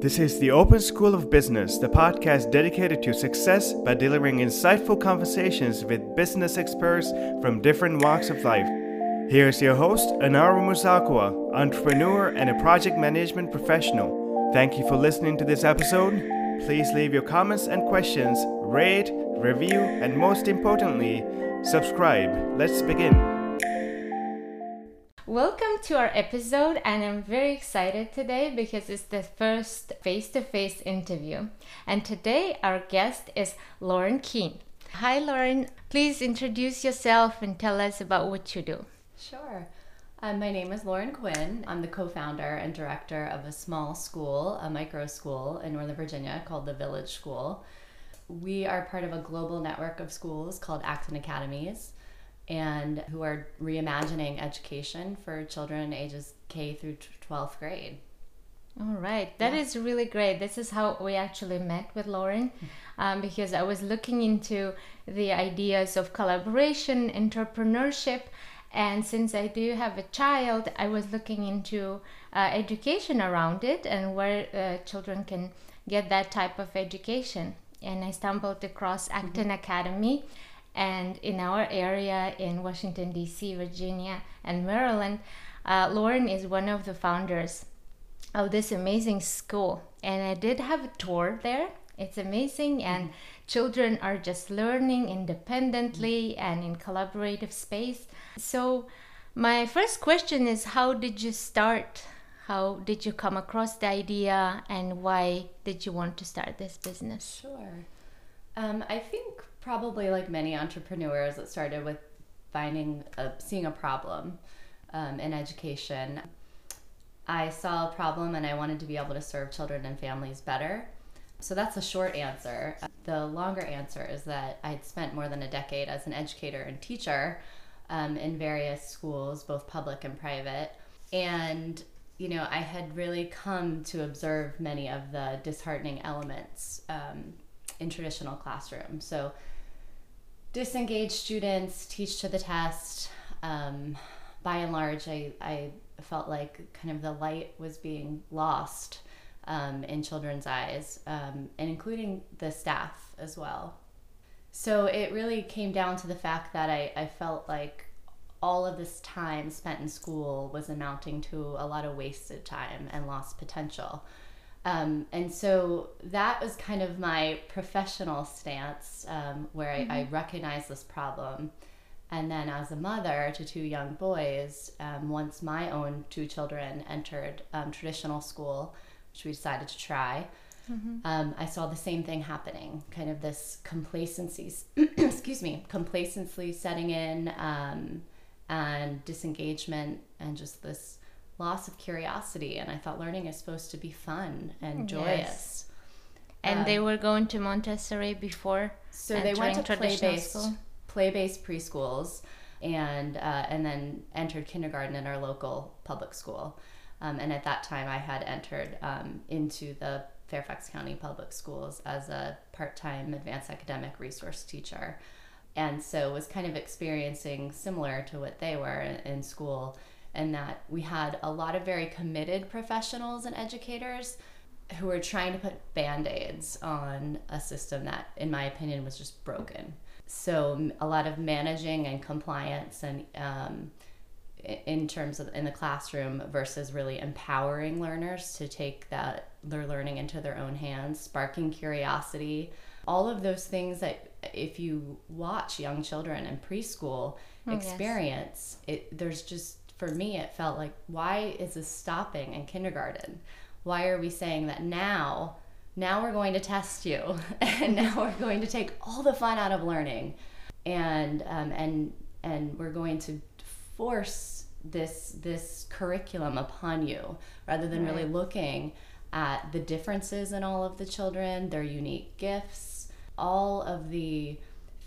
This is the Open School of Business, the podcast dedicated to success by delivering insightful conversations with business experts from different walks of life. Here's your host, Anaru Musakwa, entrepreneur and a project management professional. Thank you for listening to this episode. Please leave your comments and questions, rate, review, and most importantly, subscribe. Let's begin. Welcome to our episode, and I'm very excited today because it's the first face to face interview. And today, our guest is Lauren Keene. Hi, Lauren. Please introduce yourself and tell us about what you do. Sure. Um, my name is Lauren Quinn. I'm the co founder and director of a small school, a micro school in Northern Virginia called the Village School. We are part of a global network of schools called Acton Academies and who are reimagining education for children ages K through 12th grade. All right, that yeah. is really great. This is how we actually met with Lauren um, because I was looking into the ideas of collaboration, entrepreneurship, and since I do have a child, I was looking into uh, education around it and where uh, children can get that type of education. And I stumbled across Acton mm-hmm. Academy and in our area in Washington, D.C., Virginia, and Maryland, uh, Lauren is one of the founders of this amazing school. And I did have a tour there. It's amazing, and mm-hmm. children are just learning independently mm-hmm. and in collaborative space. So, my first question is How did you start? How did you come across the idea, and why did you want to start this business? Sure. Um, I think probably like many entrepreneurs, it started with finding a, seeing a problem um, in education. I saw a problem and I wanted to be able to serve children and families better. So that's a short answer. The longer answer is that I had spent more than a decade as an educator and teacher um, in various schools, both public and private. And, you know, I had really come to observe many of the disheartening elements um, in traditional classrooms. So, disengaged students teach to the test. Um, by and large, I, I felt like kind of the light was being lost um, in children's eyes, um, and including the staff as well. So it really came down to the fact that I, I felt like all of this time spent in school was amounting to a lot of wasted time and lost potential. Um, and so that was kind of my professional stance um, where I, mm-hmm. I recognized this problem. And then, as a mother to two young boys, um, once my own two children entered um, traditional school, which we decided to try, mm-hmm. Um, I saw the same thing happening kind of this complacency, excuse me, complacency setting in um, and disengagement and just this loss of curiosity and i thought learning is supposed to be fun and joyous. Yes. and um, they were going to montessori before so they went to play-based play-based preschools and uh, and then entered kindergarten in our local public school. Um, and at that time i had entered um, into the fairfax county public schools as a part-time advanced academic resource teacher. And so was kind of experiencing similar to what they were in, in school and that we had a lot of very committed professionals and educators who were trying to put band-aids on a system that in my opinion was just broken so a lot of managing and compliance and um, in terms of in the classroom versus really empowering learners to take that their learning into their own hands sparking curiosity all of those things that if you watch young children in preschool oh, experience yes. it there's just for me, it felt like, why is this stopping in kindergarten? Why are we saying that now? Now we're going to test you, and now we're going to take all the fun out of learning, and um, and and we're going to force this this curriculum upon you rather than right. really looking at the differences in all of the children, their unique gifts, all of the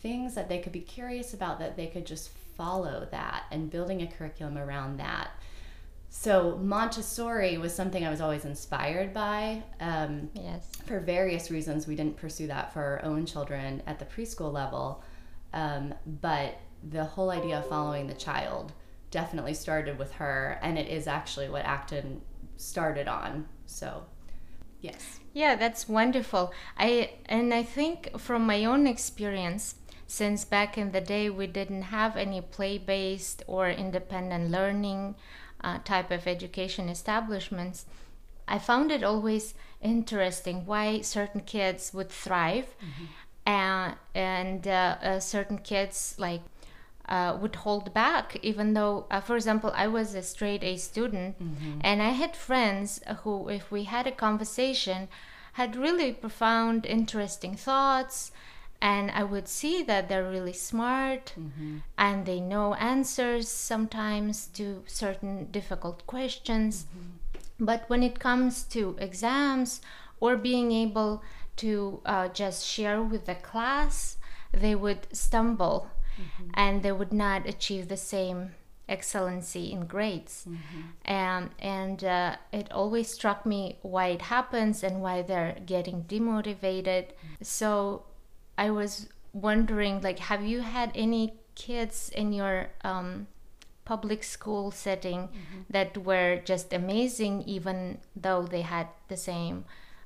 things that they could be curious about that they could just follow that and building a curriculum around that. So Montessori was something I was always inspired by. Um, yes. For various reasons, we didn't pursue that for our own children at the preschool level, um, but the whole idea of following the child definitely started with her, and it is actually what Acton started on. So Yes. Yeah, that's wonderful. I and I think from my own experience, since back in the day we didn't have any play-based or independent learning uh, type of education establishments, I found it always interesting why certain kids would thrive, mm-hmm. and and uh, uh, certain kids like uh, would hold back, even though, uh, for example, I was a straight A student, mm-hmm. and I had friends who, if we had a conversation, had really profound, interesting thoughts. And I would see that they're really smart mm-hmm. and they know answers sometimes to certain difficult questions. Mm-hmm. But when it comes to exams or being able to uh, just share with the class, they would stumble mm-hmm. and they would not achieve the same excellency in grades. Mm-hmm. Um, and uh, it always struck me why it happens and why they're getting demotivated. So I was wondering, like, have you had any kids in your um, public school setting mm-hmm. that were just amazing, even though they had the same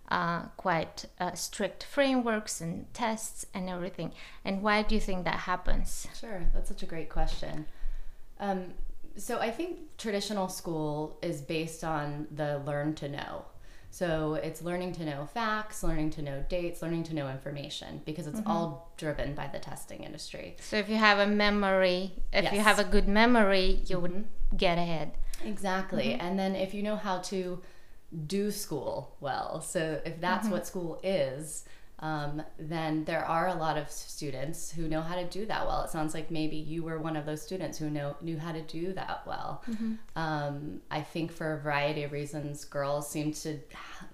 uh, quite uh, strict frameworks and tests and everything. And why do you think that happens? Sure, that's such a great question. Um, so I think traditional school is based on the learn to know. So it's learning to know facts, learning to know dates, learning to know information because it's mm-hmm. all driven by the testing industry. So if you have a memory, if yes. you have a good memory, you mm-hmm. would get ahead. Exactly. Mm-hmm. And then if you know how to do school well. So if that's mm-hmm. what school is, um, then there are a lot of students who know how to do that well. It sounds like maybe you were one of those students who know knew how to do that well. Mm-hmm. Um, I think for a variety of reasons, girls seem to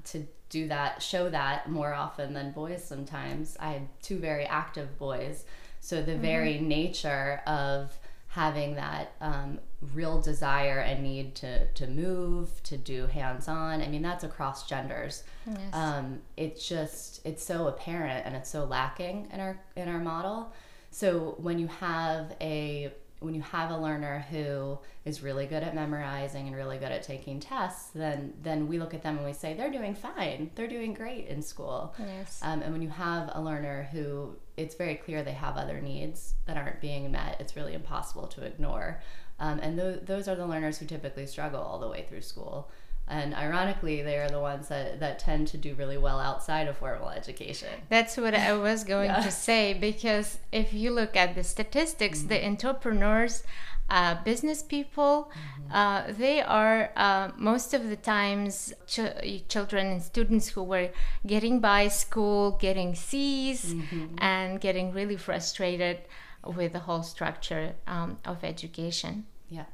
to do that, show that more often than boys. Sometimes I had two very active boys, so the mm-hmm. very nature of having that um, real desire and need to to move to do hands-on. I mean that's across genders. Yes. um, it's just it's so apparent and it's so lacking in our in our model. So when you have a when you have a learner who is really good at memorizing and really good at taking tests, then then we look at them and we say they're doing fine, they're doing great in school. Yes. Um, and when you have a learner who it's very clear they have other needs that aren't being met, it's really impossible to ignore. Um, and th- those are the learners who typically struggle all the way through school and ironically they are the ones that, that tend to do really well outside of formal education that's what i was going yeah. to say because if you look at the statistics mm-hmm. the entrepreneurs uh, business people mm-hmm. uh, they are uh, most of the times ch- children and students who were getting by school getting c's mm-hmm. and getting really frustrated with the whole structure um, of education yeah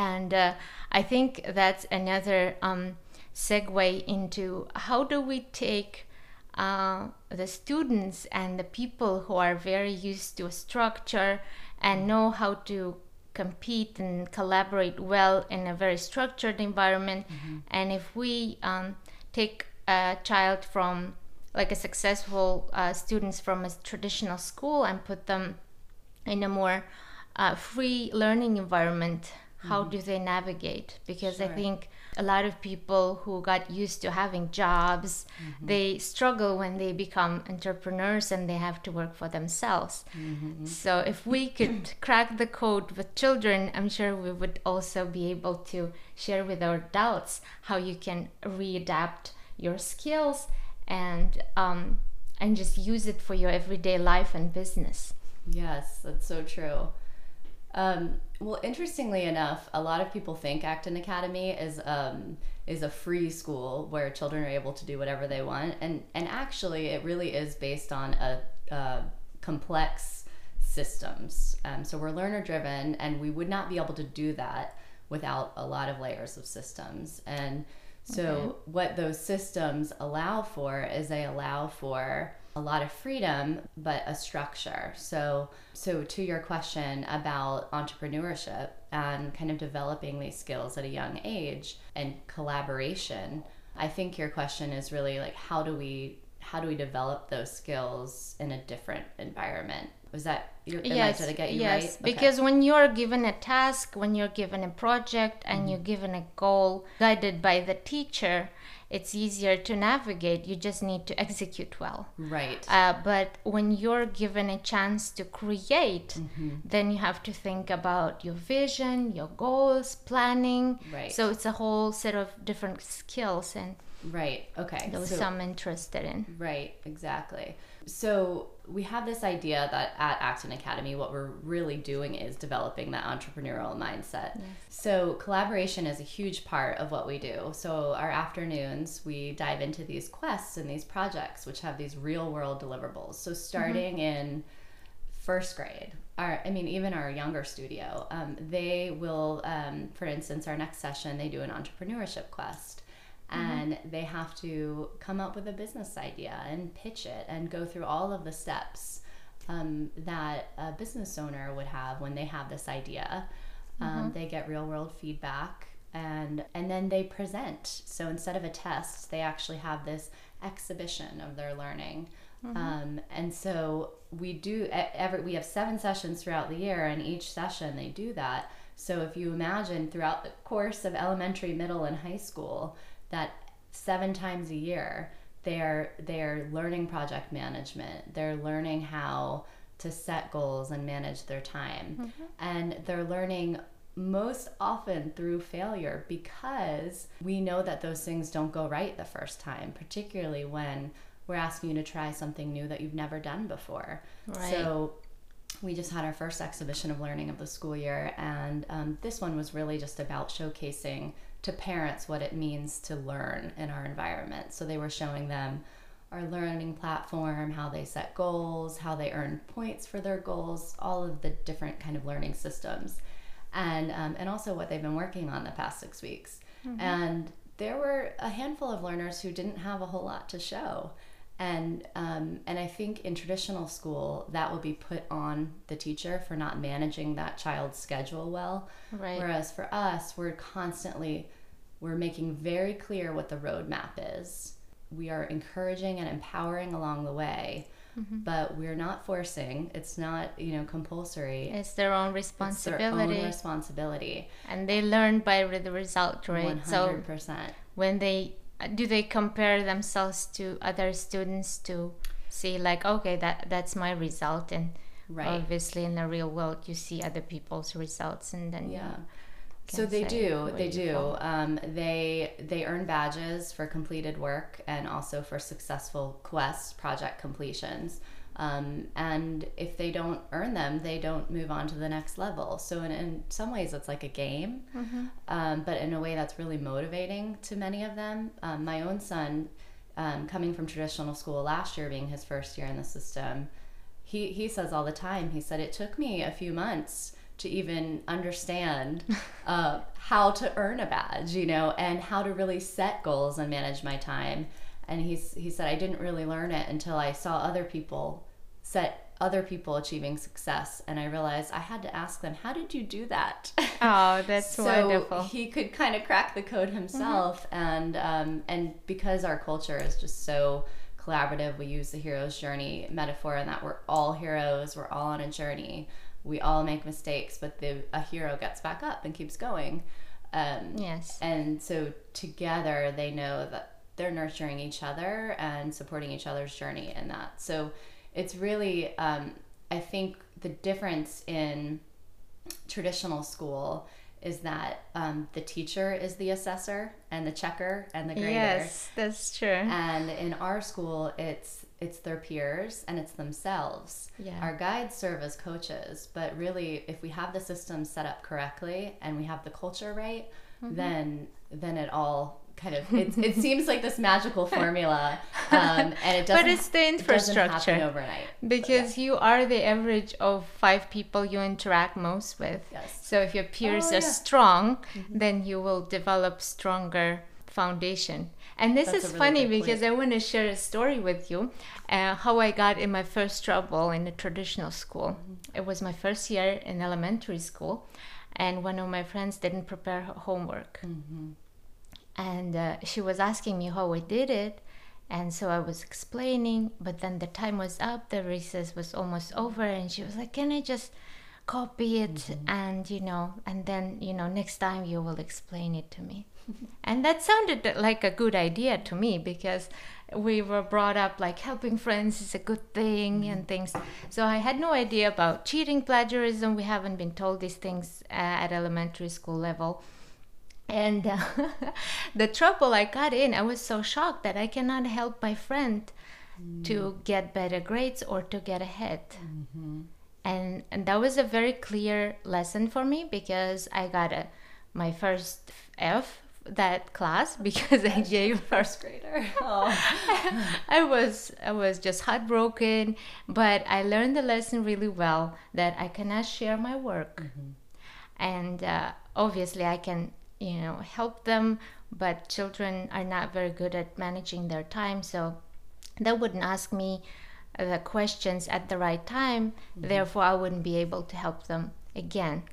and uh, I think that's another um, segue into how do we take uh, the students and the people who are very used to a structure and know how to compete and collaborate well in a very structured environment. Mm-hmm. And if we um, take a child from like a successful uh, students from a traditional school and put them in a more uh, free learning environment how mm-hmm. do they navigate because sure. i think a lot of people who got used to having jobs mm-hmm. they struggle when they become entrepreneurs and they have to work for themselves mm-hmm. so if we could crack the code with children i'm sure we would also be able to share with our adults how you can readapt your skills and um, and just use it for your everyday life and business yes that's so true um, well, interestingly enough, a lot of people think Acton Academy is um, is a free school where children are able to do whatever they want, and and actually, it really is based on a, a complex systems. Um, so we're learner driven, and we would not be able to do that without a lot of layers of systems. And so, okay. what those systems allow for is they allow for a lot of freedom but a structure so so to your question about entrepreneurship and kind of developing these skills at a young age and collaboration i think your question is really like how do we how do we develop those skills in a different environment was that your yes, I, get you yes. right? Okay. Because when you're given a task, when you're given a project and mm-hmm. you're given a goal guided by the teacher, it's easier to navigate. You just need to execute well. Right. Uh, but when you're given a chance to create, mm-hmm. then you have to think about your vision, your goals, planning. Right. So it's a whole set of different skills and Right. Okay. Those so, I'm interested in. Right. Exactly. So we have this idea that at Acton Academy, what we're really doing is developing that entrepreneurial mindset. Yes. So collaboration is a huge part of what we do. So our afternoons, we dive into these quests and these projects, which have these real world deliverables. So starting mm-hmm. in first grade, our, I mean, even our younger studio, um, they will, um, for instance, our next session, they do an entrepreneurship quest. Mm-hmm. and mm-hmm. they have to come up with a business idea and pitch it and go through all of the steps um, that a business owner would have when they have this idea. Um, mm-hmm. They get real world feedback and and then they present. So instead of a test, they actually have this exhibition of their learning. Mm-hmm. Um, and so we do every we have seven sessions throughout the year, and each session they do that. So if you imagine throughout the course of elementary, middle, and high school, that seven times a year they're they're learning project management they're learning how to set goals and manage their time mm-hmm. and they're learning most often through failure because we know that those things don't go right the first time particularly when we're asking you to try something new that you've never done before right. so we just had our first exhibition of learning of the school year and um, this one was really just about showcasing to parents what it means to learn in our environment. So they were showing them our learning platform, how they set goals, how they earn points for their goals, all of the different kind of learning systems, and um, and also what they've been working on the past six weeks. Mm-hmm. And there were a handful of learners who didn't have a whole lot to show. And um, and I think in traditional school that will be put on the teacher for not managing that child's schedule well. Right. Whereas for us, we're constantly we're making very clear what the roadmap is. We are encouraging and empowering along the way, mm-hmm. but we're not forcing. It's not you know compulsory. It's their own responsibility. It's their own responsibility. And they learn by the result, right? One hundred percent. When they do they compare themselves to other students to see like okay that that's my result and right. obviously in the real world you see other people's results and then yeah. so they do they do. um, they they earn badges for completed work and also for successful quest project completions um, and if they don't earn them, they don't move on to the next level. So, in, in some ways, it's like a game, mm-hmm. um, but in a way that's really motivating to many of them. Um, my own son, um, coming from traditional school last year, being his first year in the system, he, he says all the time, he said, It took me a few months to even understand uh, how to earn a badge, you know, and how to really set goals and manage my time. And he's, he said, I didn't really learn it until I saw other people set other people achieving success and i realized i had to ask them how did you do that? Oh that's so wonderful. he could kind of crack the code himself mm-hmm. and um, and because our culture is just so collaborative we use the hero's journey metaphor and that we're all heroes we're all on a journey we all make mistakes but the a hero gets back up and keeps going um, yes. and so together they know that they're nurturing each other and supporting each other's journey in that. So it's really um, I think the difference in traditional school is that um, the teacher is the assessor and the checker and the grader. Yes, that's true. And in our school, it's it's their peers and it's themselves. Yeah. Our guides serve as coaches, but really, if we have the system set up correctly and we have the culture right, mm-hmm. then then it all kind of it, it seems like this magical formula um, and it doesn't but it's the infrastructure it overnight because yeah. you are the average of five people you interact most with yes. so if your peers oh, are yeah. strong mm-hmm. then you will develop stronger foundation and this That's is really funny because i want to share a story with you uh, how i got in my first trouble in a traditional school mm-hmm. it was my first year in elementary school and one of my friends didn't prepare her homework mm-hmm and uh, she was asking me how I did it. And so I was explaining, but then the time was up, the recess was almost over, and she was like, Can I just copy it? Mm-hmm. And, you know, and then, you know, next time you will explain it to me. and that sounded like a good idea to me because we were brought up like helping friends is a good thing and things. So I had no idea about cheating, plagiarism. We haven't been told these things uh, at elementary school level. And uh, the trouble I got in, I was so shocked that I cannot help my friend mm. to get better grades or to get ahead. Mm-hmm. And, and that was a very clear lesson for me because I got a, my first F that class because I gave first grader. Oh. I was I was just heartbroken, but I learned the lesson really well that I cannot share my work, mm-hmm. and uh, obviously I can you know help them, but children are not very good at managing their time, so they wouldn't ask me the questions at the right time. Mm-hmm. Therefore, I wouldn't be able to help them again.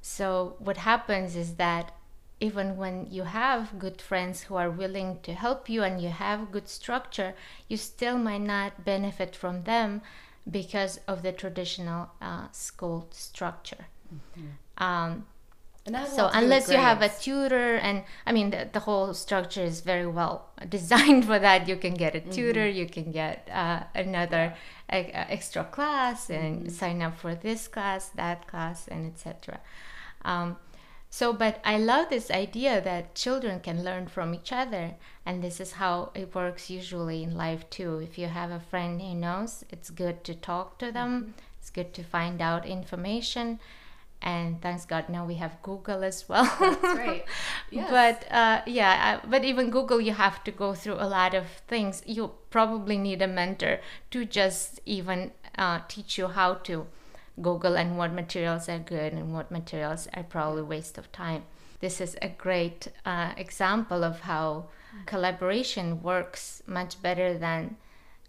So what happens is that even when you have good friends who are willing to help you and you have good structure, you still might not benefit from them because of the traditional uh, school structure. Mm-hmm. Um, so unless you have a tutor and i mean the, the, whole structure is very well designed for that you can get a tutor mm-hmm. you can get uh, another a, a extra class and mm-hmm. sign up for this class that class and etc um, so, but I love this idea that children can learn from each other, and this is how it works usually in life too. If you have a friend who knows, it's good to talk to them, mm-hmm. it's good to find out information. And thanks God, now we have Google as well. That's right. Yes. but uh, yeah, I, but even Google, you have to go through a lot of things. You probably need a mentor to just even uh, teach you how to Google and what materials are good and what materials are probably waste of time. This is a great uh, example of how collaboration works much better than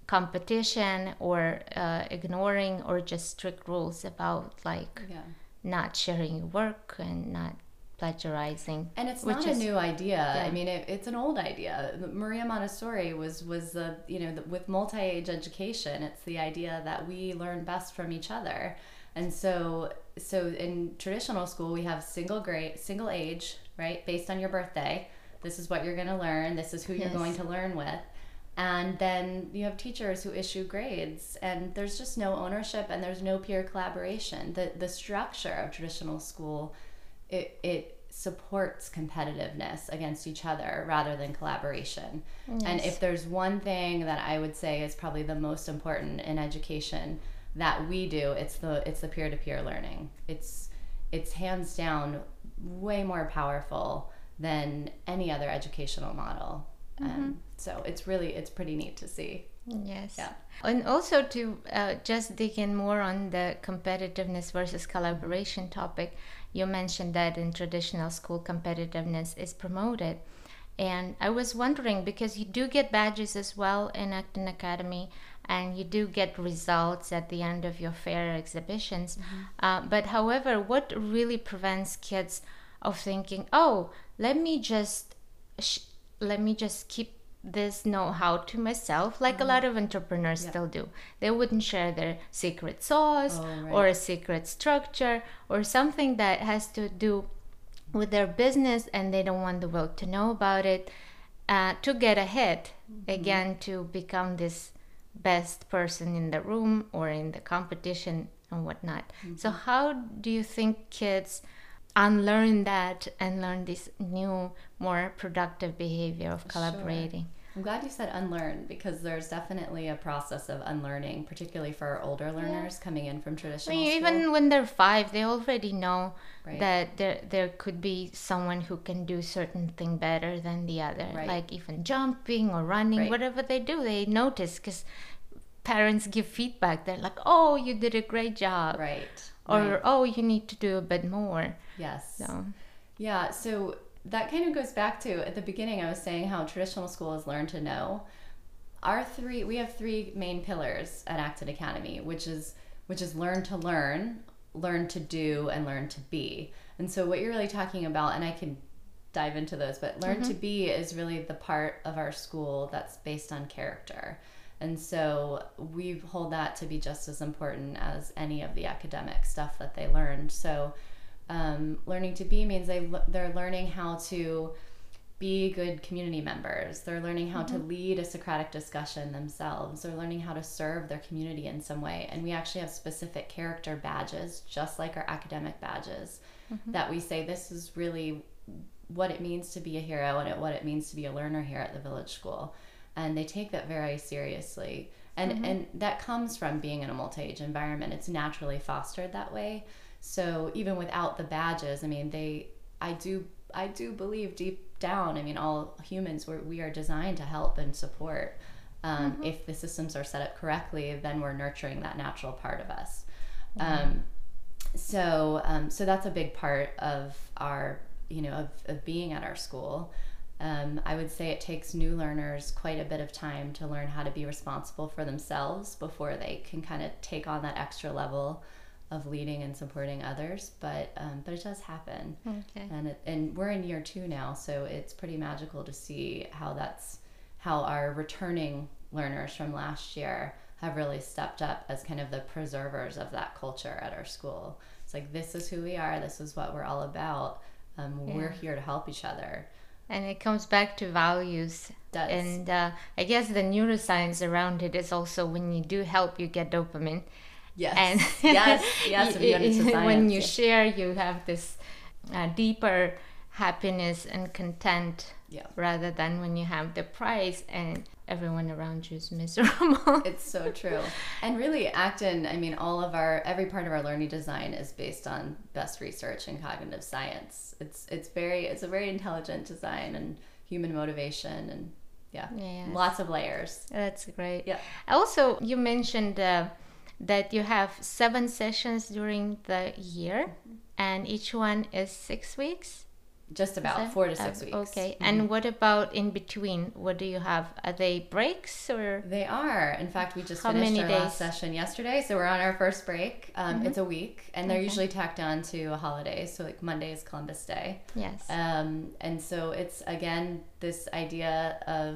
competition or uh, ignoring or just strict rules about like yeah. Not sharing your work and not plagiarizing. And it's not is, a new idea. Yeah. I mean, it, it's an old idea. Maria Montessori was was the you know the, with multi age education. It's the idea that we learn best from each other. And so so in traditional school we have single grade single age, right? Based on your birthday. This is what you're going to learn. This is who yes. you're going to learn with. And then you have teachers who issue grades and there's just no ownership and there's no peer collaboration. The the structure of traditional school it it supports competitiveness against each other rather than collaboration. Yes. And if there's one thing that I would say is probably the most important in education that we do it's the it's the peer-to-peer learning it's it's hands down way more powerful than any other educational model mm-hmm. So it's really it's pretty neat to see yes yeah and also to uh, just dig in more on the competitiveness versus collaboration topic you mentioned that in traditional school competitiveness is promoted and i was wondering because you do get badges as well in acton academy and you do get results at the end of your fair exhibitions. Mm-hmm. Uh, but however, what really prevents kids of thinking, "Oh, let me just sh- let me just keep this know-how to myself like mm-hmm. a lot of entrepreneurs yeah. still do they wouldn't share their secret sauce oh, right. or a secret structure or something that has to do with their business and they don't want the world to know about it uh, to get ahead mm-hmm. again to become this best person in the room or in the competition and whatnot. Mm-hmm. So, how do you think kids unlearn that and learn this new, more productive behavior of collaborating? Sure. I'm glad you said unlearn because there's definitely a process of unlearning, particularly for older learners yeah. coming in from traditional. I mean, even when they're five, they already know right. that there there could be someone who can do certain thing better than the other, right. like even jumping or running, right. whatever they do, they notice because parents give feedback. They're like, "Oh, you did a great job," right? Or, "Oh, you need to do a bit more." Yes. So. Yeah. So that kind of goes back to at the beginning I was saying how traditional school is learn to know. Our three we have three main pillars at Acton Academy, which is which is learn to learn, learn to do, and learn to be. And so what you're really talking about, and I can dive into those, but learn mm-hmm. to be is really the part of our school that's based on character. And so we hold that to be just as important as any of the academic stuff that they learned. So um, learning to be means they they're learning how to be good community members. They're learning how Mm-hmm. to lead a Socratic discussion themselves. They're learning how to serve their community in some way. And we actually have specific character badges, just like our academic badges, Mm-hmm. that we say this is really what it means to be a hero and what it means to be a learner here at the village school. And they take that very seriously. And, and that comes from being in a multi-age environment. It's naturally fostered that way. So even without the badges, I mean, they, I do, I do believe deep down. I mean, all humans we're, we are designed to help and support. Um, If the systems are set up correctly, then we're nurturing that natural part of us. Um, so, um, so that's a big part of our, you know, of, of being at our school. Um, I would say it takes new learners quite a bit of time to learn how to be responsible for themselves before they can kind of take on that extra level of leading and supporting others. But um, but it does happen, Okay. and it, and we're in year two now, so it's pretty magical to see how that's how our returning learners from last year have really stepped up as kind of the preservers of that culture at our school. It's like this is who we are, this is what we're all about. Um, We're here to help each other. And it comes back to values. Does. And uh, I guess the neuroscience around it is also when you do help, you get dopamine. Yes. And yes. Yes. When you yeah. share, you have this uh, deeper happiness and content Yeah. rather than when you have the prize and everyone around you is miserable. It's so true. And really, Acton, I mean, all of our, every part of our learning design is based on best research and cognitive science. It's, it's very, it's a very intelligent design and human motivation and yeah, Yes. lots of layers. That's great. Yeah. Also, you mentioned uh, that you have seven sessions during the year, Mm-hmm. and each one is six weeks. Just about four to six uh, weeks. Mm-hmm. Okay. And what about in between? What do you have? Are they breaks or? They are. In fact, we just How finished our days? last session yesterday, so we're on our first break. Um, It's a week, and they're Okay. usually tacked on to a holiday. So like Monday is Columbus Day. Yes. Um, and so it's again this idea of,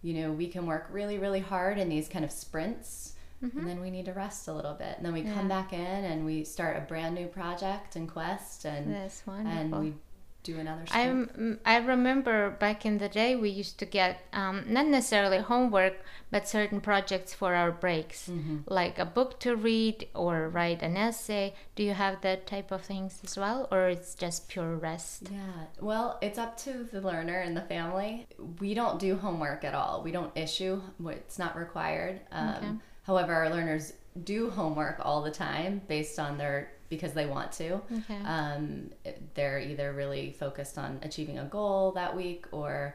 you know, we can work really, really hard in these kind of sprints, and then we need to rest a little bit. And then we come back in and we start a brand new project and quest, and That's wonderful. and we do another I sprint. mm, I remember back in the day we used to get um, not necessarily homework but certain projects for our breaks Mm-hmm. like a book to read or write an essay. Do you have that type of things as well or it's just pure rest? Yeah, well, it's up to the learner and the family. We don't do homework at all. We don't issue, it's not required. Um, Okay. However, our learners do homework all the time based on their, because they want to. Okay. Um, they're either really focused on achieving a goal that week or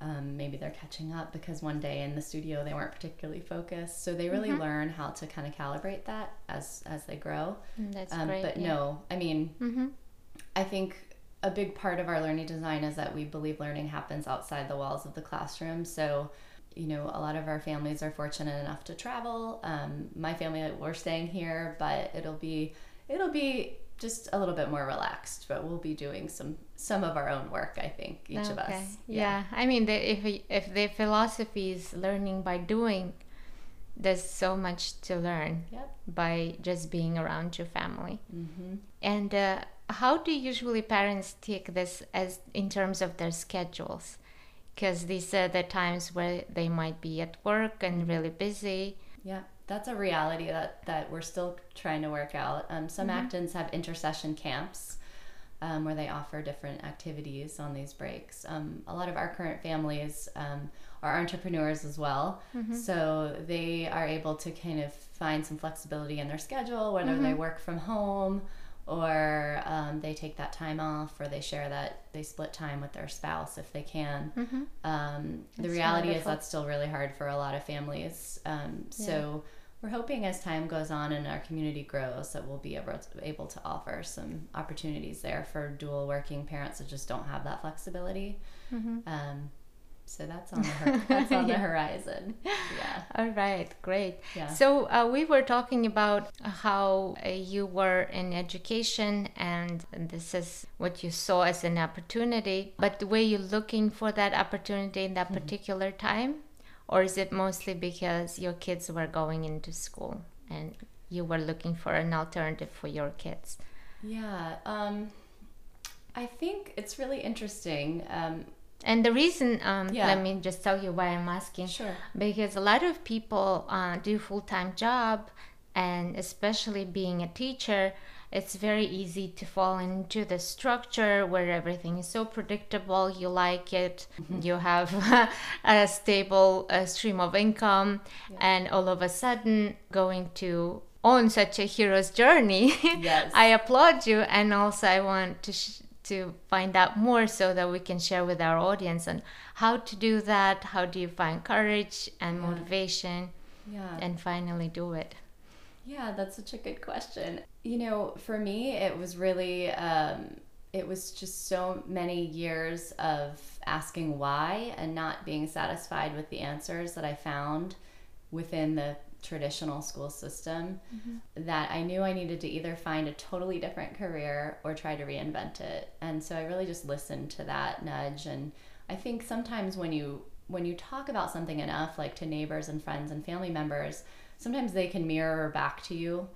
um, maybe they're catching up because one day in the studio they weren't particularly focused. So they really learn how to kind of calibrate that as, as they grow. Mm, That's Um, great. but yeah. no, I mean, Mm-hmm. I think a big part of our learning design is that we believe learning happens outside the walls of the classroom. So, you know, a lot of our families are fortunate enough to travel. Um, my family, we're staying here, but it'll be it'll be just a little bit more relaxed. But we'll be doing some some of our own work. I think each of us. Yeah. I mean, the, if if the philosophy is learning by doing, there's so much to learn Yep. by just being around your family. hmm And uh, how do usually parents take this as in terms of their schedules? Because these are the times where they might be at work and really busy. Yeah, that's a reality that, that we're still trying to work out. Um, some Actons have intercession camps um, where they offer different activities on these breaks. Um, a lot of our current families um, are entrepreneurs as well, so they are able to kind of find some flexibility in their schedule, whether they work from home or um, they take that time off or they share that they split time with their spouse if they can. Um, the reality is that's still really hard for a lot of families. Um, so we're hoping as time goes on and our community grows that we'll be able to, able to offer some opportunities there for dual working parents that just don't have that flexibility. Um, so that's on the that's on the horizon yeah All right, great. Yeah. So uh, we were talking about how uh, you were in education, and this is what you saw as an opportunity. But were you looking for that opportunity in that particular time, or is it mostly because your kids were going into school and you were looking for an alternative for your kids? Yeah, um, I think it's really interesting. Um, And the reason, um, yeah. let me just tell you why I'm asking. Sure. Because a lot of people uh, do full time job, and especially being a teacher, it's very easy to fall into the structure where everything is so predictable. You like it, mm-hmm. you have a stable uh, stream of income, yeah. and all of a sudden going to on such a hero's journey. Yes. I applaud you, and also I want to. Sh- to find out more so that we can share with our audience on how to do that how do you find courage and motivation yeah. and finally do it? Yeah that's such a good question. You know for me it was really um, it was just so many years of asking why and not being satisfied with the answers that i found within the traditional school system mm-hmm. that I knew I needed to either find a totally different career or try to reinvent it. And so I really just listened to that nudge and I think sometimes when you when you talk about something enough like to neighbors and friends and family members, sometimes they can mirror back to you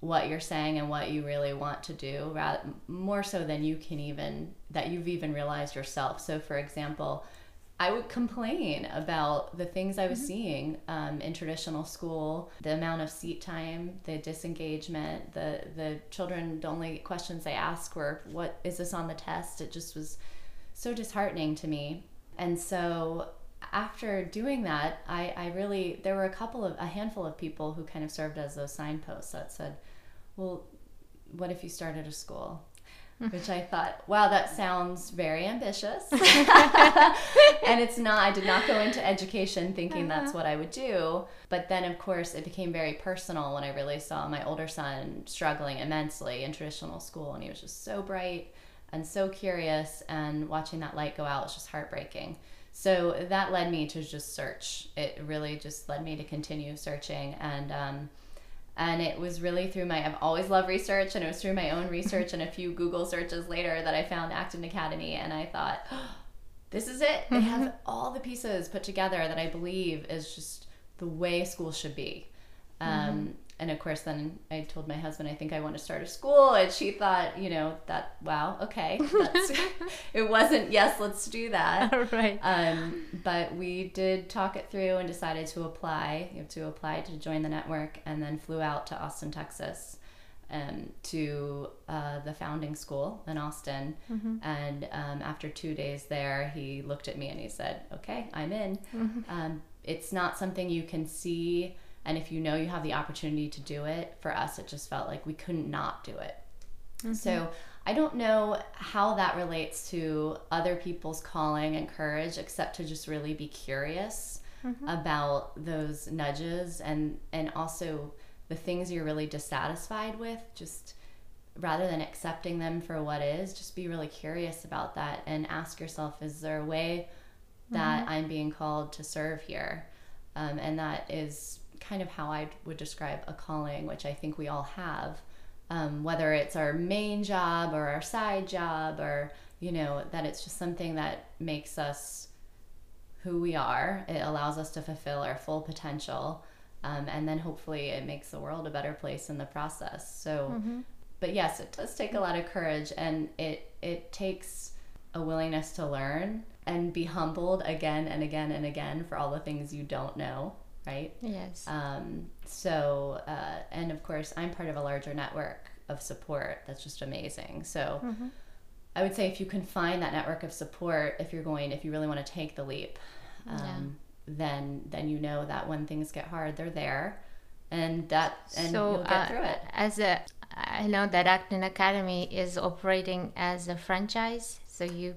what you're saying and what you really want to do rather more so than you can even that you've even realized yourself. So for example, I would complain about the things I was mm-hmm. seeing um, in traditional school, the amount of seat time, the disengagement, the the children. The only questions they asked were, "What is this on the test?" It just was so disheartening to me. And so after doing that, I, I really there were a couple of a handful of people who kind of served as those signposts that said, "Well, what if you started a school?" which I thought, wow, that sounds very ambitious. and it's not, I did not go into education thinking uh-huh. that's what I would do. But then, of course, it became very personal when I really saw my older son struggling immensely in traditional school. And he was just so bright and so curious. And watching that light go out was just heartbreaking. So that led me to just search. It really just led me to continue searching. And, um, and it was really through my i've always loved research and it was through my own research and a few google searches later that i found acton academy and i thought oh, this is it. They have mm-hmm. all the pieces put together that i believe is just the way school should be. Um, mm-hmm and of course then i told my husband i think i want to start a school and she thought you know that wow okay it wasn't yes let's do that right um, but we did talk it through and decided to apply to apply to join the network and then flew out to austin texas um, to uh, the founding school in Austin. Mm-hmm. And um, after two days there, he looked at me and he said, Okay, I'm in. Mm-hmm. Um, it's not something you can see and if you know you have the opportunity to do it for us it just felt like we couldn't not do it mm-hmm. so i don't know how that relates to other people's calling and courage except to just really be curious mm-hmm. about those nudges and and also the things you're really dissatisfied with just rather than accepting them for what is just be really curious about that and ask yourself is there a way that mm-hmm. i'm being called to serve here um, and that is kind of how I would describe a calling, which I think we all have, um, whether it's our main job or our side job, or, you know, that it's just something that makes us who we are. It allows us to fulfill our full potential. Um, and then hopefully it makes the world a better place in the process. So, mm-hmm. but yes, it does take a lot of courage and it, it takes a willingness to learn and be humbled again and again and again for all the things you don't know right? Yes. Um, so, uh, and of course, I'm part of a larger network of support that's just amazing. So, mm-hmm. I would say if you can find that network of support, if you're going, if you really want to take the leap, um, yeah. then then you know that when things get hard, they're there, and that and so, you'll get uh, through it. As a, I know that Acton Academy is operating as a franchise, so you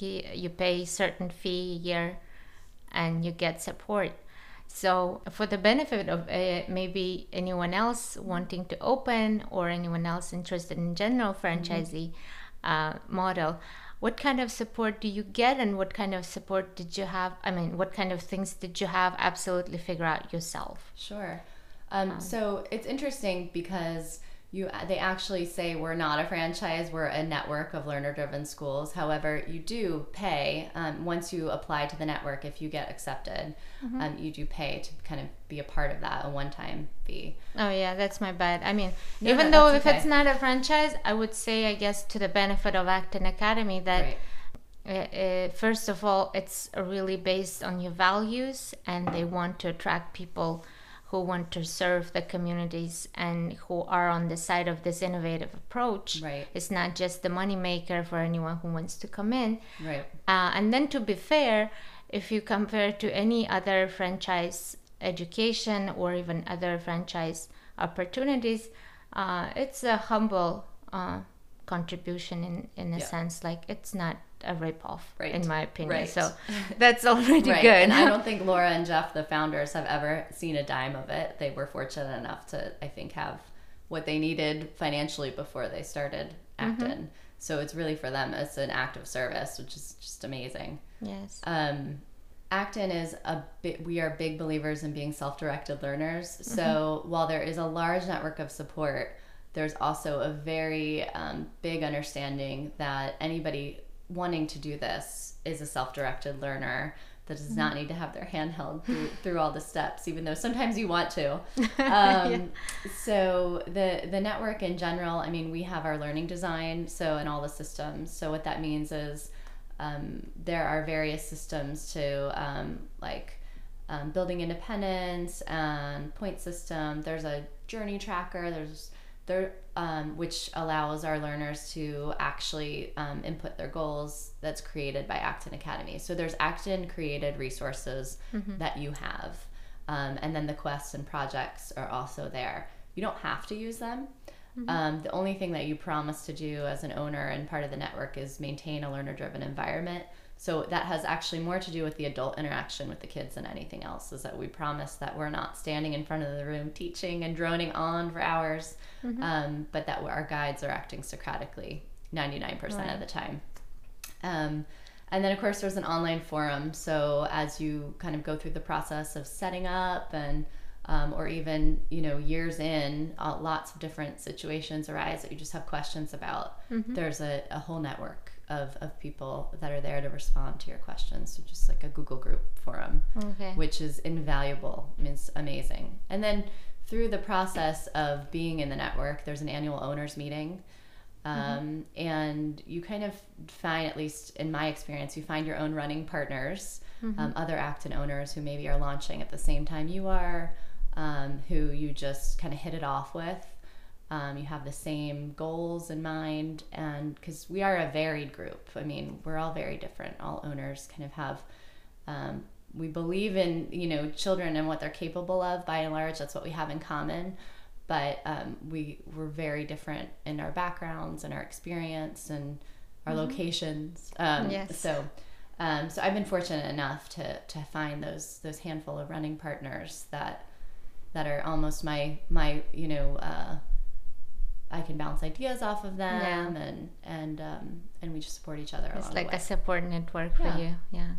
you pay certain fee a year, and you get support. So, for the benefit of uh, maybe anyone else wanting to open or anyone else interested in general franchisee mm-hmm. uh, model, what kind of support do you get and what kind of support did you have? I mean, what kind of things did you have absolutely figure out yourself? Sure. Um, um, so, it's interesting because you they actually say we're not a franchise we're a network of learner driven schools however you do pay um, once you apply to the network if you get accepted mm-hmm. um, you do pay to kind of be a part of that a one-time fee oh yeah that's my bad i mean no, even no, though if okay. it's not a franchise i would say i guess to the benefit of acton academy that right. uh, first of all, it's really based on your values, and they want to attract people who want to serve the communities and who are on the side of this innovative approach. Right. It's not just the money maker for anyone who wants to come in. Right. Uh, and then to be fair, if you compare to any other franchise education or even other franchise opportunities, uh, it's a humble uh, contribution in, in a Yeah. sense. Like it's not a ripoff, Right. in my opinion. Right. So that's already right. good. And I don't think Laura and Jeff, the founders, have ever seen a dime of it. They were fortunate enough to, I think, have what they needed financially before they started Mm-hmm. So it's really for them. It's an act of service, which is just amazing. yes. Um, Acton is a bit, we are big believers in being self directed learners. Mm-hmm. So while there is a large network of support, there's also a very um, big understanding that anybody wanting to do this is a self directed learner that does not Mm-hmm. need to have their hand held through, through all the steps, even though sometimes you want to. Um, So the the network in general, I mean, we have our learning design, so in all the systems. So what that means is um, there are various systems to um, like um, building independence and point system. There's a journey tracker. There's there um, which allows our learners to actually um, input their goals. That's created by Acton Academy. So there's Acton created resources that you have, um, and then the quests and projects are also there. You don't have to use them. Um, the only thing that you promise to do as an owner and part of the network is maintain a learner driven environment. So that has actually more to do with the adult interaction with the kids than anything else. Is that we promise that we're not standing in front of the room teaching and droning on for hours, um, but that our guides are acting Socratically 99% of the time. Um, and then, of course, there's an online forum. So as you kind of go through the process of setting up and um, or even you know years in, uh, lots of different situations arise that you just have questions about. There's a, a whole network of, of people that are there to respond to your questions. So just like a Google group forum Okay. which is invaluable. I mean, it's amazing. And then through the process of being in the network, there's an annual owners meeting. Um, And you kind of find, at least in my experience, you find your own running partners, um, other Acton owners who maybe are launching at the same time you are, um, who you just kind of hit it off with. Um, you have the same goals in mind, and because we are a varied group, I mean, we're all very different. All owners kind of have um, we believe in you know children and what they're capable of by and large. That's what we have in common. But um, we we're very different in our backgrounds and our experience and our locations. Um, Yes. so um, so I've been fortunate enough to to find those those handful of running partners that that are almost my my you know uh, I can bounce ideas off of them Yeah. and and um, and we just support each other It's like a support network for Yeah. you. Yeah.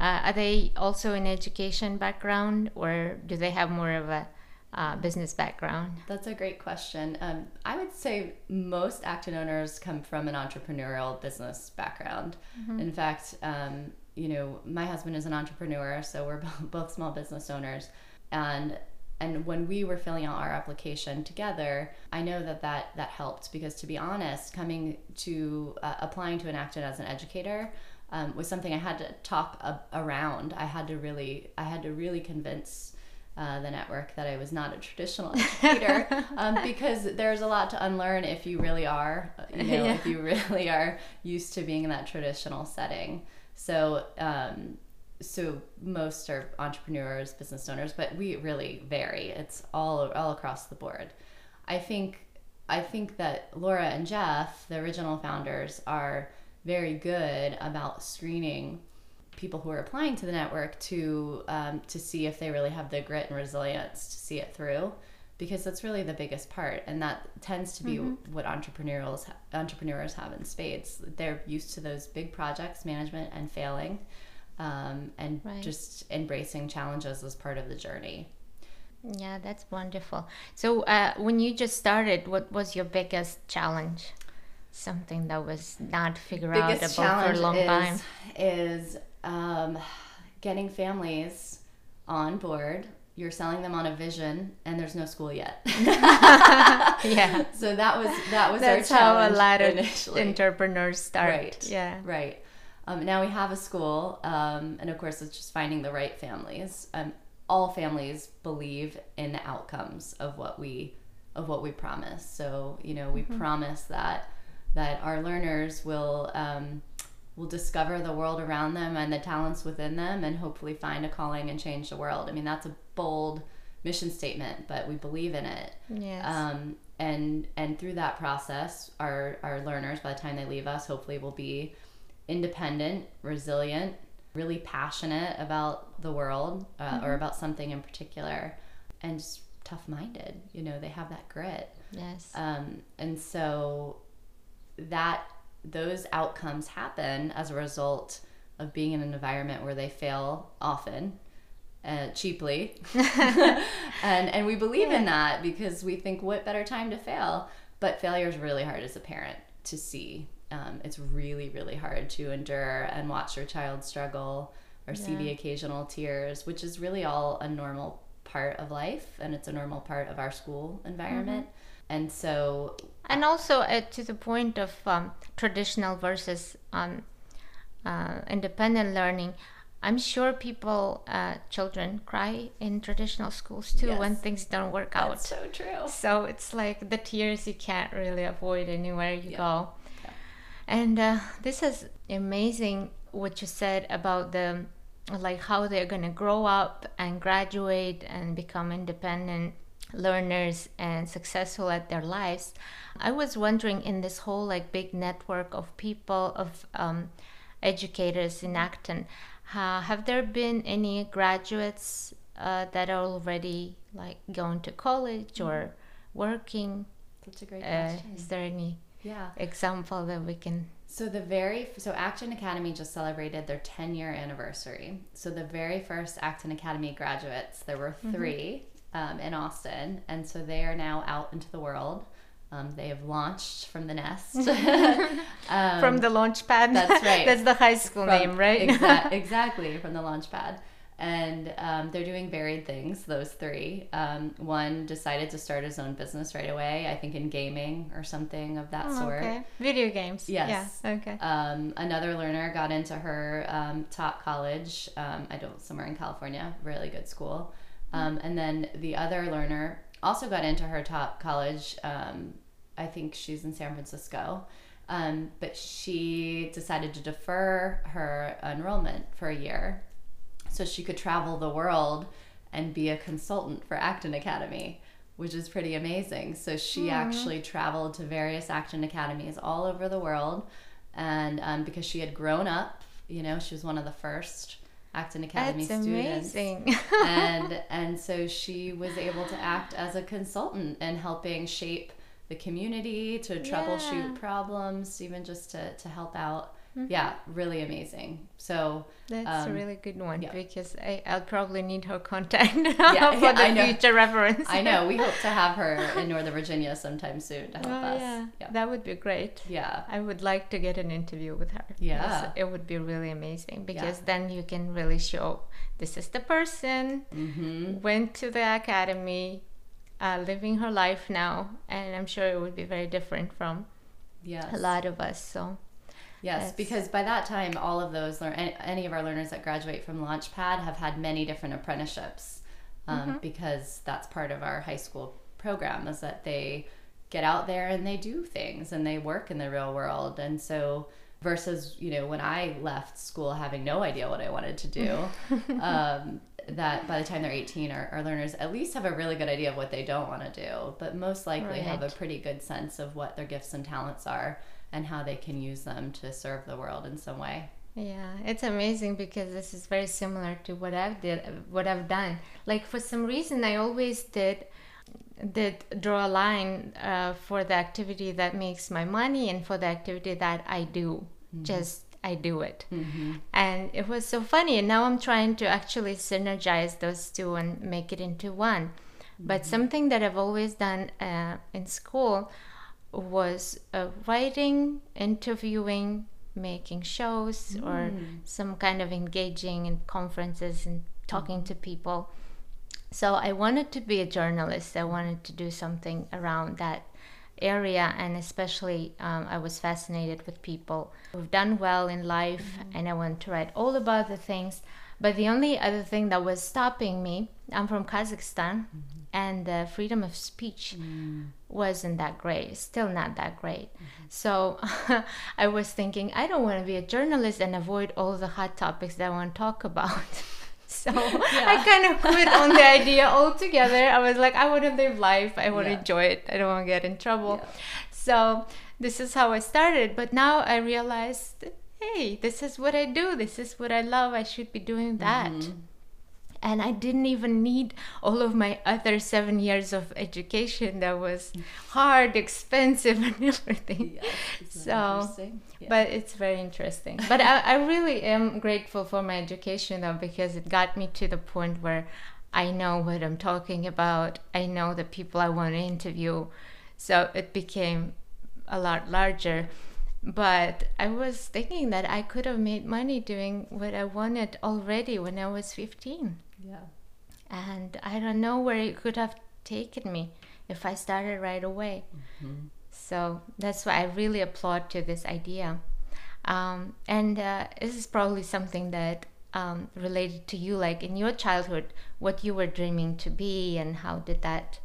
Uh, are they also in education background, or do they have more of a uh, business background? That's a great question. Um, I would say most Acton owners come from an entrepreneurial business background. In fact, um, you know, my husband is an entrepreneur, so we're both- both small business owners, and and when we were filling out our application together, I know that that that helped because to be honest, coming to uh, applying to an Acton as an educator. Um, was something I had to talk a- around. I had to really, I had to really convince uh, the network that I was not a traditional educator um, because there's a lot to unlearn if you really are, uh, you know, Yeah. if you really are used to being in that traditional setting. So, um, so most are entrepreneurs, business owners, but we really vary. It's all all across the board. I think I think that Laura and Jeff, the original founders, are very good about screening people who are applying to the network to um, to see if they really have the grit and resilience to see it through because that's really the biggest part and that tends to be what entrepreneurials entrepreneurs have in spades they're used to those big projects management and failing um, and Right. just embracing challenges as part of the journey Yeah, that's wonderful. So, uh, when you just started, what was your biggest challenge? Something that was not figured out about for a long is, time. is um, getting families on board. You're selling them on a vision, and there's no school yet. Yeah. So that was that was That's our how a challenge lot of initially. entrepreneurs start. Right. Yeah. Right. Um, now we have a school, um, and of course, it's just finding the right families. Um, all families believe in the outcomes of what we of what we promise. So you know, we mm-hmm. promise that that our learners will um, will discover the world around them and the talents within them, and hopefully find a calling and change the world. I mean, that's a bold mission statement, but we believe in it. Yes. Um, and and through that process, our our learners, by the time they leave us, hopefully will be independent, resilient, really passionate about the world uh, mm-hmm. or about something in particular, and just tough minded. You know, they have that grit. Yes. Um, and so that those outcomes happen as a result of being in an environment where they fail often uh, cheaply and and we believe yeah. in that because we think what better time to fail but failure is really hard as a parent to see um, it's really really hard to endure and watch your child struggle or yeah. see the occasional tears which is really all a normal part of life and it's a normal part of our school environment mm-hmm. and so and also uh, to the point of um, traditional versus um, uh, independent learning I'm sure people, uh, children, cry in traditional schools too yes. when things don't work out. That's so true. So it's like the tears you can't really avoid anywhere you yeah. go. And uh, this is amazing what you said about the like how they're gonna grow up and graduate and become independent learners and successful at their lives. I was wondering in this whole like big network of people of um, educators in Acton uh, have there been any graduates uh, that are already like going to college mm-hmm. or working? That's a great uh, question. Is there any yeah. example that we can? So the very so Acton Academy just celebrated their 10 year anniversary. So the very first Acton Academy graduates, there were mm-hmm. 3 mm-hmm. um, in Austin, and so they are now out into the world. Um, they have launched from the nest. um, from the launch pad. That's right. that's the high school from, name, right? exa- exactly, from the launch pad. And um, they're doing varied things, those three. Um, one decided to start his own business right away, I think in gaming or something of that oh, sort. Okay. Video games. Yes. Yeah. Okay. Um, another learner got into her um, top college, I don't, somewhere in California, really good school. and then the other learner also got into her top college um, I think she's in San Francisco. Um, but she decided to defer her enrollment for a year so she could travel the world and be a consultant for Acton Academy, which is pretty amazing. So she mm. actually traveled to various Acton Academies all over the world. And um, because she had grown up, you know, she was one of the first Acton Academy That's students. Amazing. and and so she was able to act as a consultant and helping shape the community to troubleshoot yeah. problems, even just to, to help out. Mm-hmm. Yeah, really amazing. So that's um, a really good one yeah. because I, I'll probably need her contact yeah, for the future reference. I know. We hope to have her in Northern Virginia sometime soon to help oh, us. Yeah. yeah, that would be great. Yeah, I would like to get an interview with her. Yeah, it would be really amazing because then you can really show this is the person mm-hmm. went to the academy uh, living her life now, and I'm sure it would be very different from yes. a lot of us. So. Yes, because by that time, all of those learn any of our learners that graduate from Launchpad have had many different apprenticeships, um, mm-hmm. because that's part of our high school program is that they get out there and they do things and they work in the real world, and so versus you know when I left school having no idea what I wanted to do, um, that by the time they're 18 our, our learners at least have a really good idea of what they don't want to do but most likely right. have a pretty good sense of what their gifts and talents are and how they can use them to serve the world in some way yeah it's amazing because this is very similar to what i've did what i've done like for some reason i always did did draw a line uh, for the activity that makes my money and for the activity that i do mm-hmm. just I do it. Mm-hmm. And it was so funny. And now I'm trying to actually synergize those two and make it into one. Mm-hmm. But something that I've always done uh, in school was uh, writing, interviewing, making shows, mm. or some kind of engaging in conferences and talking mm. to people. So I wanted to be a journalist. I wanted to do something around that area, and especially um, I was fascinated with people who've done well in life, mm-hmm. and I wanted to write all about the things. But the only other thing that was stopping me, I'm from Kazakhstan, mm-hmm. and the freedom of speech mm. Wasn't that great, still not that great. Mm-hmm. So I was thinking, I don't want to be a journalist and avoid all the hot topics that I want to talk about. So yeah. I kind of quit on the idea altogether. I was like, I want to live life. I want to yeah. enjoy it. I don't want to get in trouble. Yeah. So this is how I started. But now I realized, hey, this is what I do. This is what I love. I should be doing that. Mm-hmm and I didn't even need all of my other seven years of education that was hard, expensive, and everything. so, yeah. but it's very interesting. but I, I really am grateful for my education though because it got me to the point where I know what I'm talking about. I know the people I want to interview. So it became a lot larger. But I was thinking that I could have made money doing what I wanted already when I was 15. Yeah. And I don't know where it could have taken me if I started right away. Mm-hmm. So that's why I really applaud to this idea. Um, and uh, this is probably something that um, related to you, like in your childhood, what you were dreaming to be, and how did that,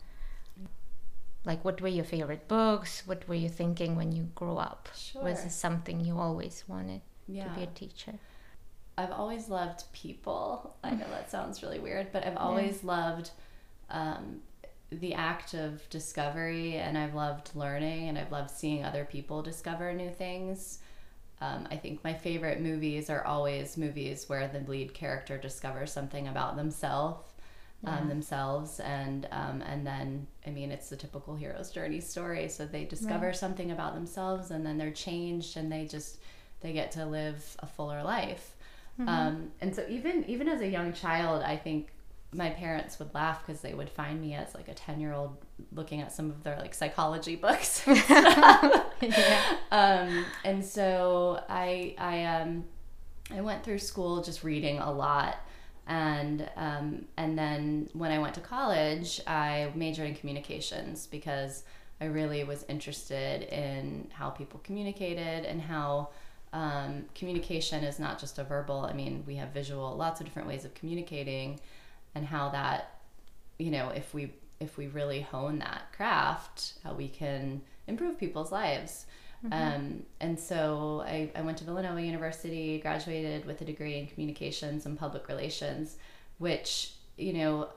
like, what were your favorite books? What were you thinking when you grew up? Sure. Was it something you always wanted yeah. to be a teacher? I've always loved people. I know that sounds really weird, but I've always yeah. loved um, the act of discovery and I've loved learning and I've loved seeing other people discover new things. Um, I think my favorite movies are always movies where the lead character discovers something about themselves. Um, yeah. Um, themselves and um, and then I mean it's the typical hero's journey story. So they discover right. something about themselves and then they're changed and they just they get to live a fuller life. Mm-hmm. Um, and so even even as a young child, I think my parents would laugh because they would find me as like a 10 year old looking at some of their like psychology books and, yeah. um, and so i i um i went through school just reading a lot and um, and then when i went to college i majored in communications because i really was interested in how people communicated and how um, communication is not just a verbal i mean we have visual lots of different ways of communicating and how that you know if we if we really hone that craft how we can improve people's lives mm-hmm. um, and so I, I went to villanova university graduated with a degree in communications and public relations which you know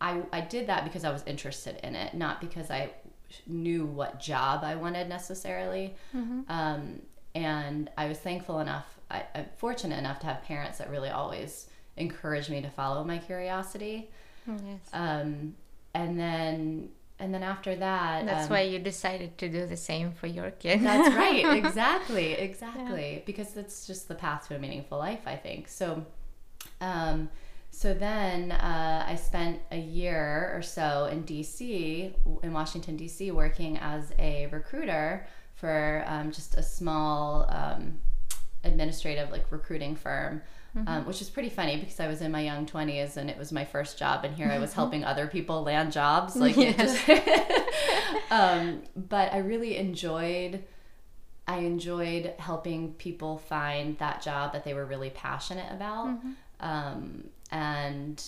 I, I did that because i was interested in it not because i knew what job i wanted necessarily mm-hmm. um, and I was thankful enough, I, am fortunate enough to have parents that really always encouraged me to follow my curiosity. Oh, yes. Um, and then and then after that that's um, why you decided to do the same for your kids that's right exactly exactly yeah. because it's just the path to a meaningful life i think so um, so then uh, i spent a year or so in dc in washington dc working as a recruiter for um, just a small um, administrative like recruiting firm. Mm-hmm. Um, which is pretty funny because I was in my young 20s and it was my first job, and here I was helping other people land jobs. Like, yes. just, um, but I really enjoyed. I enjoyed helping people find that job that they were really passionate about, mm-hmm. um, and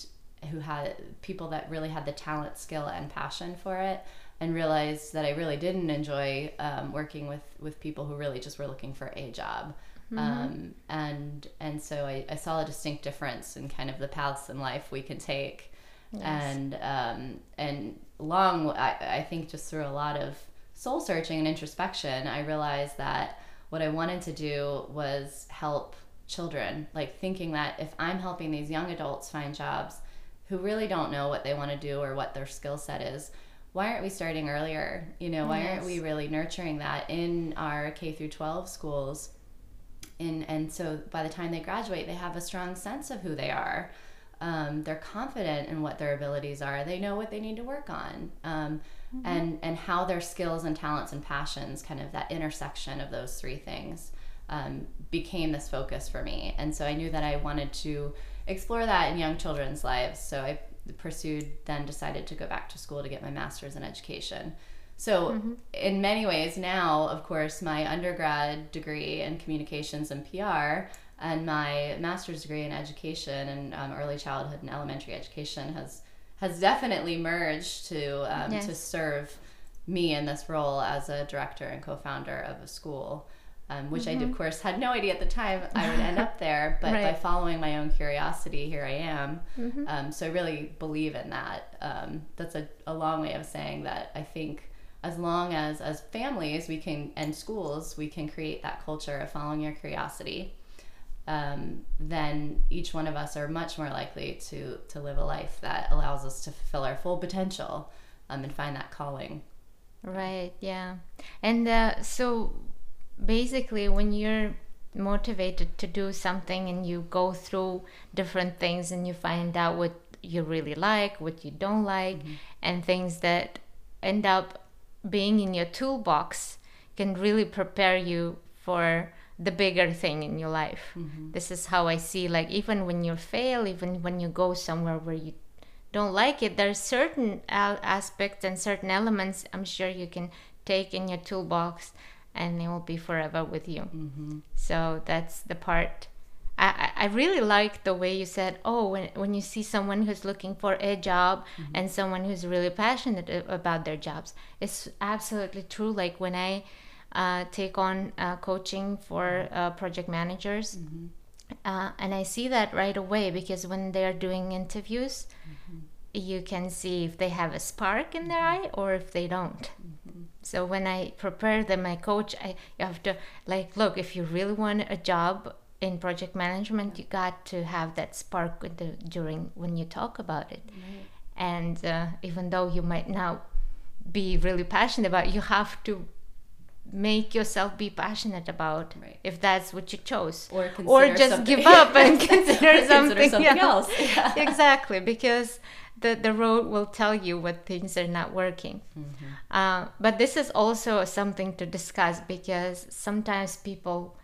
who had people that really had the talent, skill, and passion for it and realized that I really didn't enjoy um, working with with people who really just were looking for a job. Mm-hmm. Um, and and so I, I, saw a distinct difference in kind of the paths in life we can take, yes. and um, and long I, I think just through a lot of soul searching and introspection, I realized that what I wanted to do was help children. Like thinking that if I'm helping these young adults find jobs who really don't know what they want to do or what their skill set is, why aren't we starting earlier? You know, why yes. aren't we really nurturing that in our K through 12 schools? And, and so by the time they graduate, they have a strong sense of who they are. Um, they're confident in what their abilities are. They know what they need to work on, um, mm-hmm. and and how their skills and talents and passions, kind of that intersection of those three things, um, became this focus for me. And so I knew that I wanted to explore that in young children's lives. So I pursued, then decided to go back to school to get my master's in education. So, mm-hmm. in many ways, now, of course, my undergrad degree in communications and PR and my master's degree in education and um, early childhood and elementary education has has definitely merged to um, yes. to serve me in this role as a director and co-founder of a school. Um, which mm-hmm. I, of course, had no idea at the time I would end up there. But right. by following my own curiosity, here I am. Mm-hmm. Um, so I really believe in that. Um, that's a, a long way of saying that I think as long as as families we can and schools we can create that culture of following your curiosity um, then each one of us are much more likely to to live a life that allows us to fulfill our full potential um, and find that calling right yeah and uh, so basically when you're motivated to do something and you go through different things and you find out what you really like what you don't like mm-hmm. and things that end up being in your toolbox can really prepare you for the bigger thing in your life. Mm-hmm. This is how I see like even when you fail, even when you go somewhere where you don't like it, there's certain aspects and certain elements I'm sure you can take in your toolbox and it will be forever with you. Mm-hmm. So that's the part I, I really like the way you said, oh, when, when you see someone who's looking for a job mm-hmm. and someone who's really passionate about their jobs, it's absolutely true. Like when I uh, take on uh, coaching for uh, project managers, mm-hmm. Uh, and I see that right away because when they're doing interviews, mm-hmm. you can see if they have a spark in their mm-hmm. eye or if they don't. So when I prepare them, I coach, I you have to like look if you really want a job in project management you got to have that spark the, during when you talk about it right. and uh, even though you might now be really passionate about it, you have to make yourself be passionate about right. if that's what you chose or, or just give up and consider something, consider something else, Yeah. exactly because the, the road will tell you what things are not working mm-hmm. uh, but this is also something to discuss because sometimes people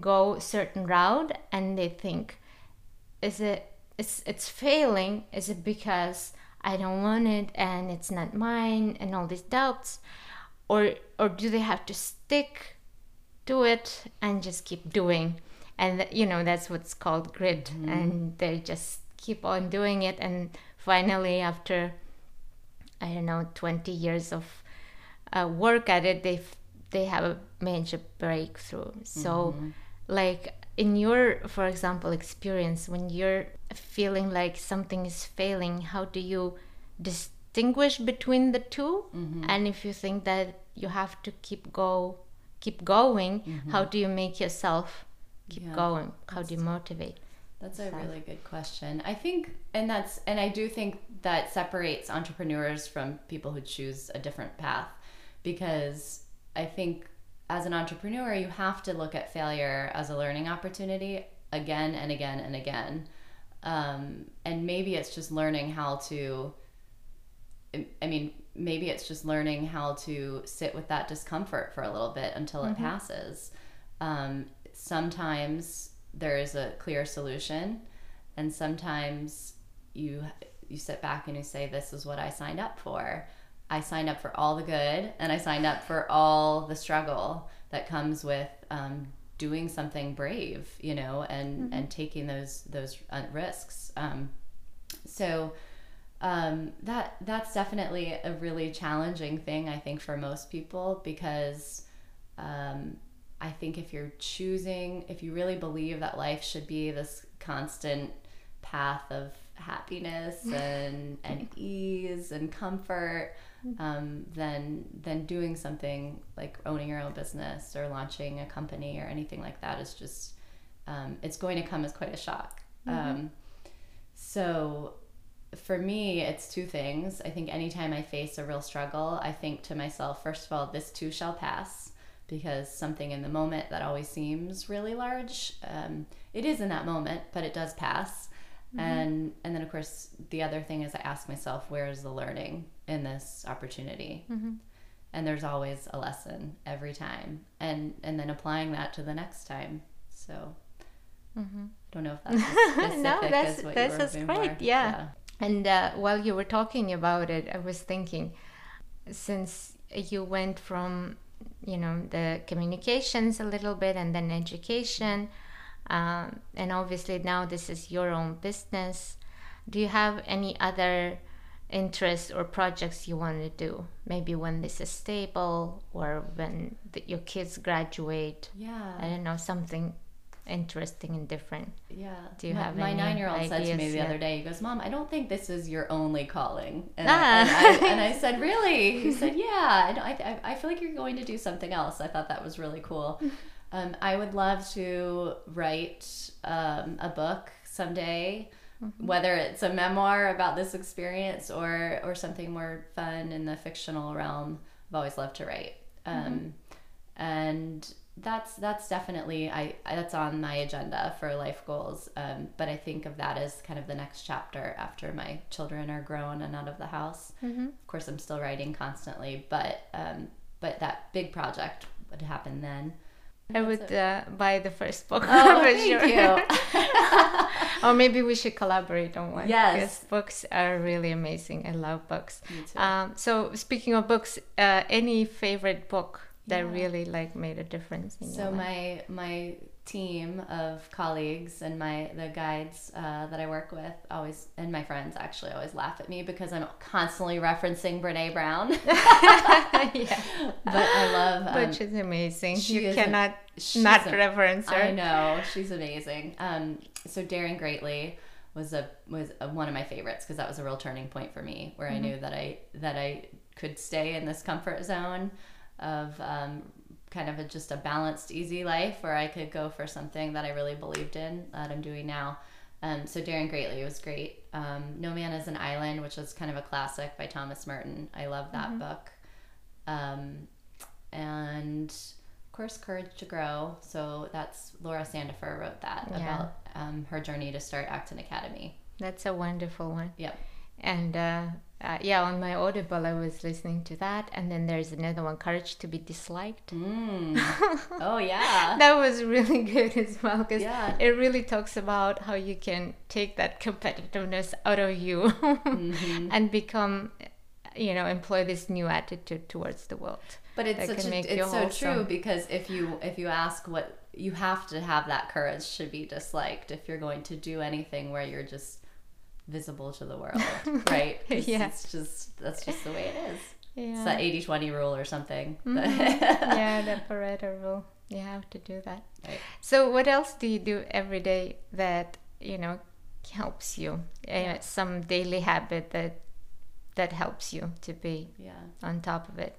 go certain route and they think is it it's it's failing is it because i don't want it and it's not mine and all these doubts or or do they have to stick to it and just keep doing? And you know that's what's called grit. Mm-hmm. and they just keep on doing it. And finally after i don't know 20 years of uh, work at it they they have a major breakthrough. So mm-hmm. like in your for example experience when you're feeling like something is failing how do you distinguish between the 2 mm-hmm. and if you think that you have to keep go keep going mm-hmm. how do you make yourself keep yeah, going how do you motivate that's a really good question i think and that's and i do think that separates entrepreneurs from people who choose a different path because i think as an entrepreneur, you have to look at failure as a learning opportunity again and again and again. Um, and maybe it's just learning how to, I mean, maybe it's just learning how to sit with that discomfort for a little bit until mm-hmm. it passes. Um, sometimes there is a clear solution, and sometimes you you sit back and you say, "This is what I signed up for." I signed up for all the good and I signed up for all the struggle that comes with um, doing something brave, you know, and mm-hmm. and taking those those uh, risks. Um, so um, that that's definitely a really challenging thing, I think, for most people because um, I think if you're choosing, if you really believe that life should be this constant path of happiness and and ease and comfort um, then then doing something like owning your own business or launching a company or anything like that is just um, it's going to come as quite a shock. Mm-hmm. Um, so for me, it's two things. I think anytime I face a real struggle, I think to myself, first of all, this too shall pass because something in the moment that always seems really large, um, it is in that moment, but it does pass. Mm-hmm. And and then of course the other thing is I ask myself, where is the learning in this opportunity? Mm-hmm. And there's always a lesson every time, and and then applying that to the next time. So mm-hmm. I don't know if that's specific no, that's, as what that's you were great. Yeah. yeah. And uh, while you were talking about it, I was thinking, since you went from you know the communications a little bit and then education um, and obviously now this is your own business do you have any other interests or projects you want to do? Maybe when this is stable or when the, your kids graduate. Yeah. I don't know something interesting and different. Yeah. Do you my, have my nine-year-old said to me the ideas other day he goes mom i don't think this is your only calling. And, Ah. I, and, I, and I said really? He said yeah and I, I, I feel like you're going to do something else. I thought that was really cool. Um, i would love to write um, a book someday whether it's a memoir about this experience or or something more fun in the fictional realm. I've always loved to write. Um, and that's that's definitely I, that's on my agenda for life goals um, but i think of that as kind of the next chapter after my children are grown and out of the house Mhm. of course i'm still writing constantly but um, but that big project would happen then I would uh, buy the first book Oh, for sure. you. or maybe we should collaborate on one. Yes. because books are really amazing. I love books. Um, so speaking of books, uh, any favorite book that Yeah. really like made a difference so my my team of colleagues and my the guides uh, that I work with always and my friends actually always laugh at me because I'm constantly referencing Brene Brown. yeah, but I love um, which is amazing. she You a- cannot she's not a- reference her. I know she's amazing. Um, so Daring Greatly was a was a, one of my favorites because that was a real turning point for me, where I knew that I that I could stay in this comfort zone of um, kind of a, just a balanced, easy life, where I could go for something that I really believed in that I'm doing now. Um, so Daring Greatly was great. Um, no Man is an Island, which is kind of a classic by Thomas Merton. I love that book. Um, and of course, Courage to Grow. So that's Laura Sandefer wrote that Yeah. about um, her journey to start Acton Academy. That's a wonderful one. Yep. And uh, uh, yeah, on my Audible, I was listening to that, and then there's another one, Courage to be Disliked. Mm. oh yeah. that was really good as well because Yeah. it really talks about how you can take that competitiveness out of you Mm-hmm. and become you know employ this new attitude towards the world But it's such a, it's so true because if you if you ask what you have to have that courage to be disliked if you're going to do anything where you're just visible to the world, right? It's, Yeah. it's just that's just the way it is. It's yeah that 80-20 rule or something. yeah the pareto rule you have to do that Right. so what else do you do every day that you know helps you uh, some daily habit that that helps you to be yeah. on top of it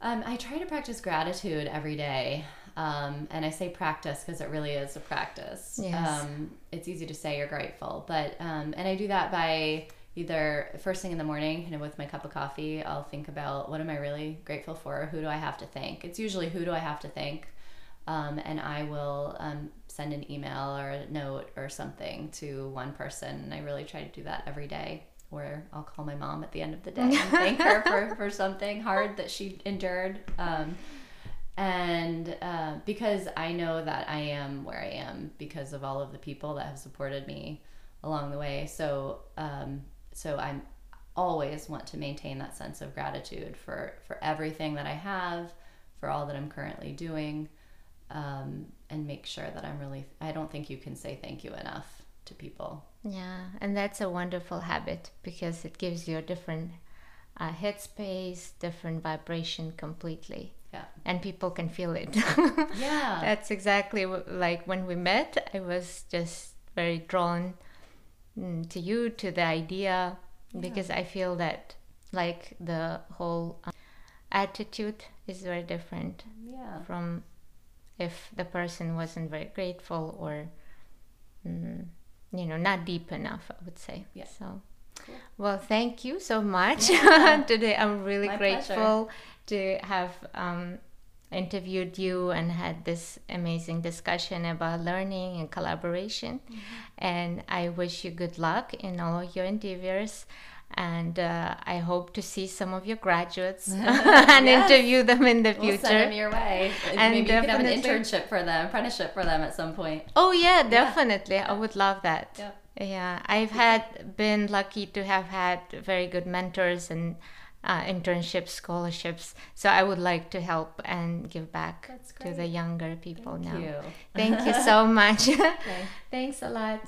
Um, I try to practice gratitude every day. Um, and I say practice because it really is a practice. Yes. Um, it's easy to say you're grateful, but, um, and I do that by either first thing in the morning, you know, with my cup of coffee, I'll think about what am I really grateful for? Who do I have to thank? It's usually who do I have to thank? Um, and I will um, send an email or a note or something to one person. And I really try to do that every day. Or I'll call my mom at the end of the day and thank her for, for something hard that she endured. Um, and uh, because I know that I am where I am because of all of the people that have supported me along the way. So, um, so I'm always want to maintain that sense of gratitude for for everything that I have, for all that I'm currently doing, um, and make sure that I'm really. I don't think you can say thank you enough to people. Yeah, and that's a wonderful habit because it gives you a different uh, headspace, different vibration completely, Yeah. and people can feel it. Yeah. that's exactly what, like when we met. I was just very drawn mm, to you, to the idea, because I feel that like the whole um, attitude is very different yeah. from if the person wasn't very grateful or mm, you know not deep enough i would say Yeah. so Cool. well thank you so much Yeah. today i'm really My grateful to have um, interviewed you and had this amazing discussion about learning and collaboration Mm-hmm. and i wish you good luck in all your endeavors and uh, I hope to see some of your graduates and Yes. interview them in the We'll future. send them your way. And Maybe you can have an internship for them, apprenticeship for them at some point. Oh yeah, definitely. I would love that. Yep. Yeah, I've had been lucky to have had very good mentors and uh, internships, scholarships. So I would like to help and give back to the younger people Thank now. You. Thank you so much. Thanks a lot.